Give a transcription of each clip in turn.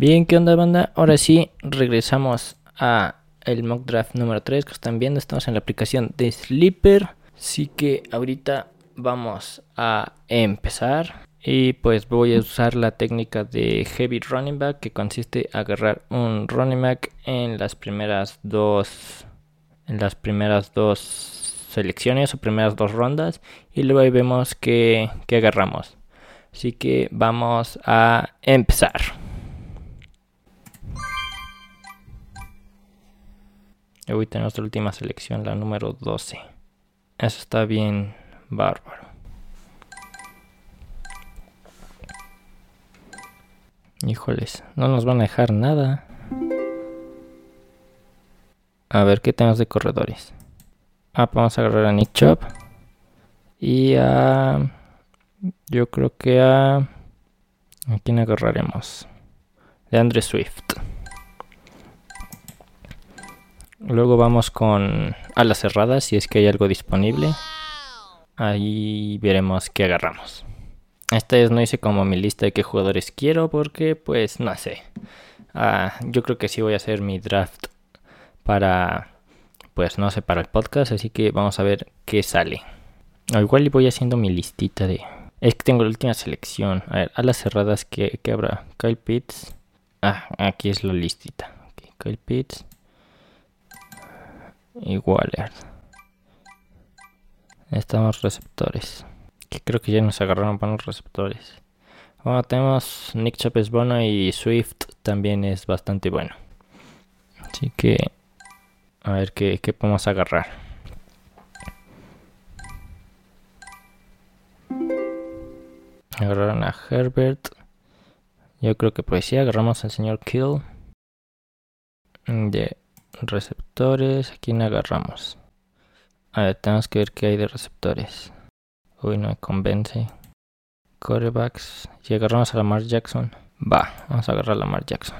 Bien, ¿qué onda banda? Ahora sí, regresamos a el mock draft número 3 que están viendo. Estamos en la aplicación de Sleeper. Así que ahorita vamos a empezar. Y pues voy a usar la técnica de Heavy Running Back que consiste en agarrar un running back en las primeras dos en las primeras dos selecciones o primeras dos rondas y luego ahí vemos que, que agarramos. Así que vamos a empezar. Hoy tenemos la última selección, la número 12. Eso está bien bárbaro. Híjoles, no nos van a dejar nada. A ver qué tenemos de corredores. Ah, pues vamos a agarrar a Nick Chop. Y a. Yo creo que a. ¿A quién agarraremos? De Andre Swift. Luego vamos con alas cerradas si es que hay algo disponible. Ahí veremos qué agarramos. Esta vez no hice como mi lista de qué jugadores quiero porque pues no sé. Ah, yo creo que sí voy a hacer mi draft para pues no sé para el podcast así que vamos a ver qué sale. O igual voy haciendo mi listita de... Es que tengo la última selección. A ver, alas cerradas que, habrá. Kyle Pitts. Ah, aquí es la listita. Kyle Pitts y. Estamos receptores. Que creo que ya nos agarraron para los receptores. Bueno, tenemos Nick Chapes bueno y Swift también es bastante bueno. Así que a ver qué, podemos agarrar. Agarraron a Herbert. Yo creo que pues sí, agarramos al señor Kill. De Receptores, ¿a quién agarramos? A ver, tenemos que ver qué hay de receptores. Uy, no me convence. Corebacks. Y agarramos a Lamar Jackson. Va, vamos a agarrar a Lamar Jackson.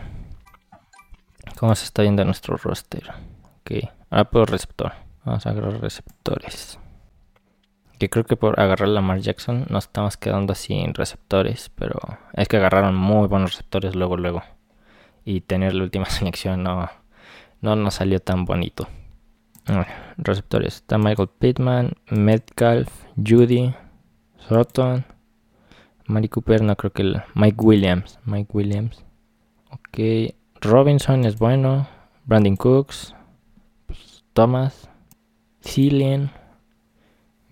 ¿Cómo se está viendo nuestro roster? Ok, ahora por receptor. Vamos a agarrar receptores. Que creo que por agarrar a Lamar Jackson nos estamos quedando sin receptores. Pero es que agarraron muy buenos receptores luego, luego. Y tener la última selección no, no nos salió tan bonito. receptores. Está Michael Pittman, Metcalf, Judy, Sutton, Mari Cooper, no creo que el Mike Williams. Mike Williams. Ok. Robinson es bueno. Brandon Cooks. Thomas. Cillian.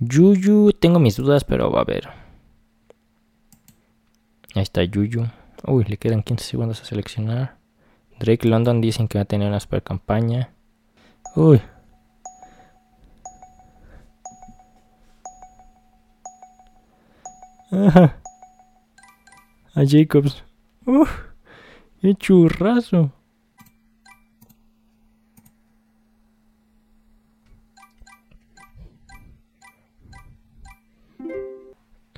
Yuyu. Tengo mis dudas, pero va a ver. Ahí está Yuyu. Uy, le quedan 15 segundos a seleccionar. Drake London dicen que va a tener una super campaña. Uy. Ajá. A Jacobs. Uf. Qué churrazo.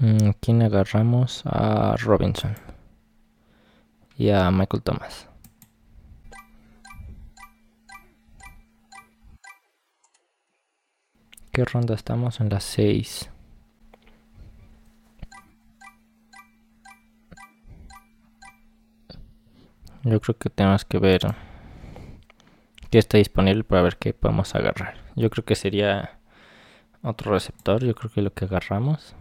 Mm, ¿Quién agarramos? A Robinson. Y a Michael Thomas. ¿Qué ronda estamos? En las 6. Yo creo que tenemos que ver qué está disponible para ver qué podemos agarrar. Yo creo que sería otro receptor. Yo creo que lo que agarramos.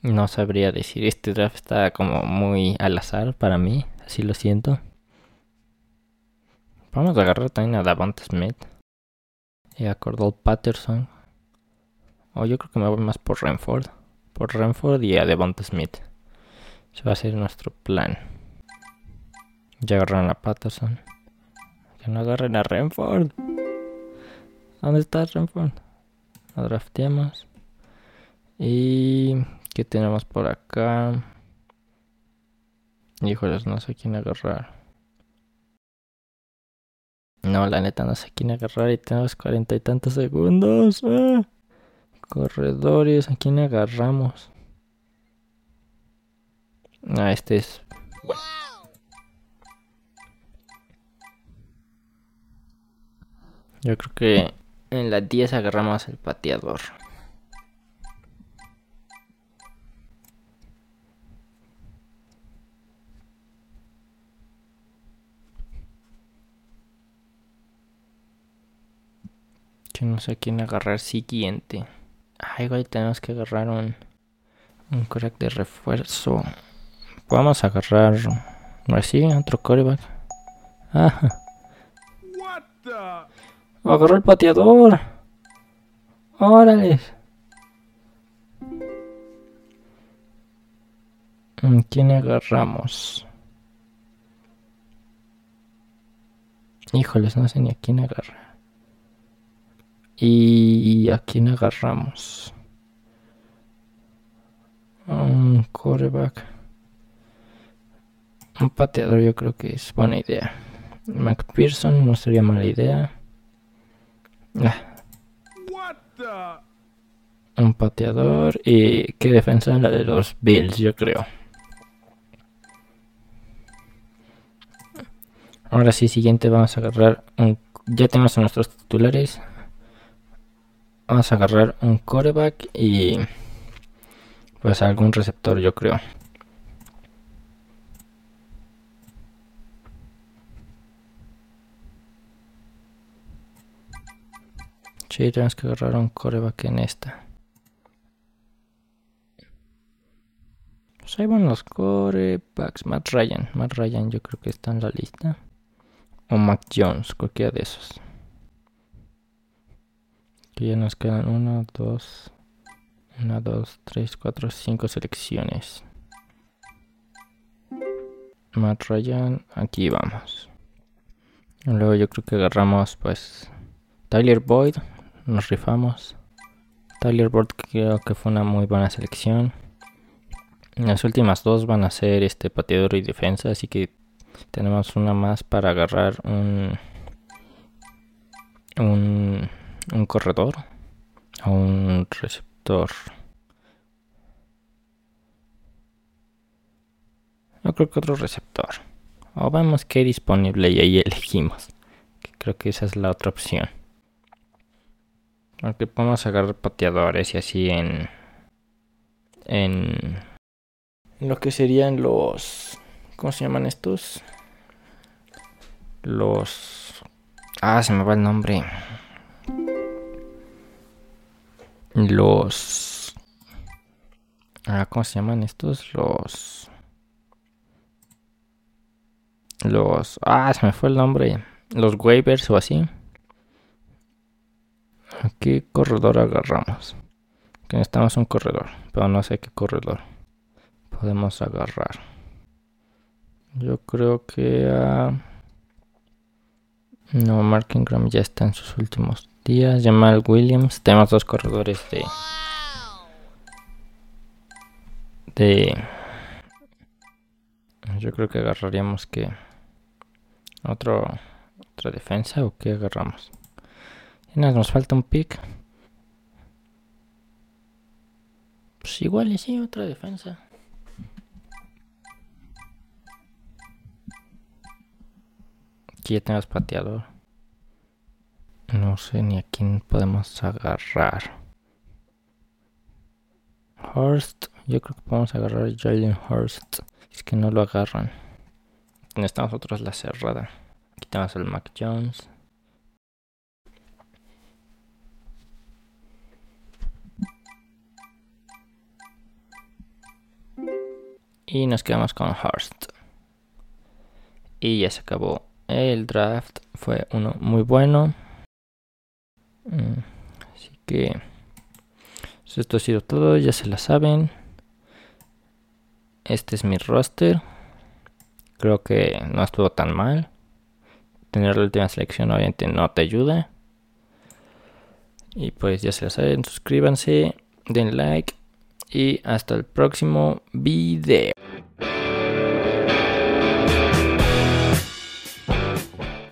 No sabría decir. Este draft está como muy al azar para mí. Así lo siento. Vamos a agarrar también a Davante Smith y a Cordell Patterson. O yo creo que me voy más por Renford. Por Renford y a Devonta Smith. Ese va a ser nuestro plan. Ya agarraron a Patterson. Que no agarren a Renford. ¿Dónde está Renford? Lo drafteamos. Y... ¿Qué tenemos por acá? Híjoles, no sé quién agarrar. No, la neta no sé quién agarrar y tenemos cuarenta y tantos segundos. Ah. Corredores, ¿a quién agarramos? Ah, este es. Yo creo que en la 10 agarramos el pateador. Que no sé quién agarrar siguiente. Ay, igual tenemos que agarrar un, un coreback de refuerzo. Vamos a agarrar. Así, otro coreback. Ah. Agarró el pateador. Órale. ¿Quién agarramos? Híjoles, no sé ni a quién agarrar. ¿Y a quién agarramos? Un coreback. Un pateador yo creo que es buena idea. McPherson no sería mala idea. Ah. Un pateador y qué defensa la de los Bills, yo creo. Ahora sí, siguiente vamos a agarrar un... Ya tenemos a nuestros titulares. Vamos a agarrar un coreback y... Pues algún receptor, yo creo. Sí, tenemos que agarrar un coreback en esta. Pues ahí van los corebacks. Matt Ryan. Matt Ryan yo creo que está en la lista. O Mac Jones, cualquiera de esos. Aquí ya nos quedan 1, 2, 1, 2, 3, 4, 5 selecciones. Matt Ryan, aquí vamos. Luego yo creo que agarramos pues Tyler Boyd, nos rifamos. Tyler Boyd creo que fue una muy buena selección. Las últimas dos van a ser este pateador y defensa, así que tenemos una más para agarrar un un, un corredor o un receptor. Yo creo que otro receptor. O vemos que hay disponible y ahí elegimos. Creo que esa es la otra opción. Porque podemos agarrar pateadores y así. En. En lo que serían los. ¿Cómo se llaman estos? Los. Ah, se me va el nombre. Los. Ah, ¿cómo se llaman estos? Los. Los. Ah, se me fue el nombre. Los waivers o así. ¿Qué corredor agarramos? Que necesitamos un corredor, pero no sé qué corredor podemos agarrar. Yo creo que a... No, Mark Ingram ya está en sus últimos días. Jamal Williams. Tenemos dos corredores de... De... Yo creo que agarraríamos que... Otro... Otra defensa o qué agarramos. Nos falta un pick. Pues igual y sí, otra defensa. Aquí ya tenemos pateador. No sé ni a quién podemos agarrar. Hurst. Yo creo que podemos agarrar a Jalen Hurst. Es que no lo agarran. Necesitamos nosotros la cerrada. Aquí tenemos al Mac Jones. Y nos quedamos con Hurst. Y ya se acabó el draft. Fue uno muy bueno. Mm, así que pues esto ha sido todo. Ya se la saben. Este es mi roster. Creo que no estuvo tan mal. Tener la última selección obviamente no te ayuda. Y pues ya se la saben. Suscríbanse. Den like y hasta el próximo video.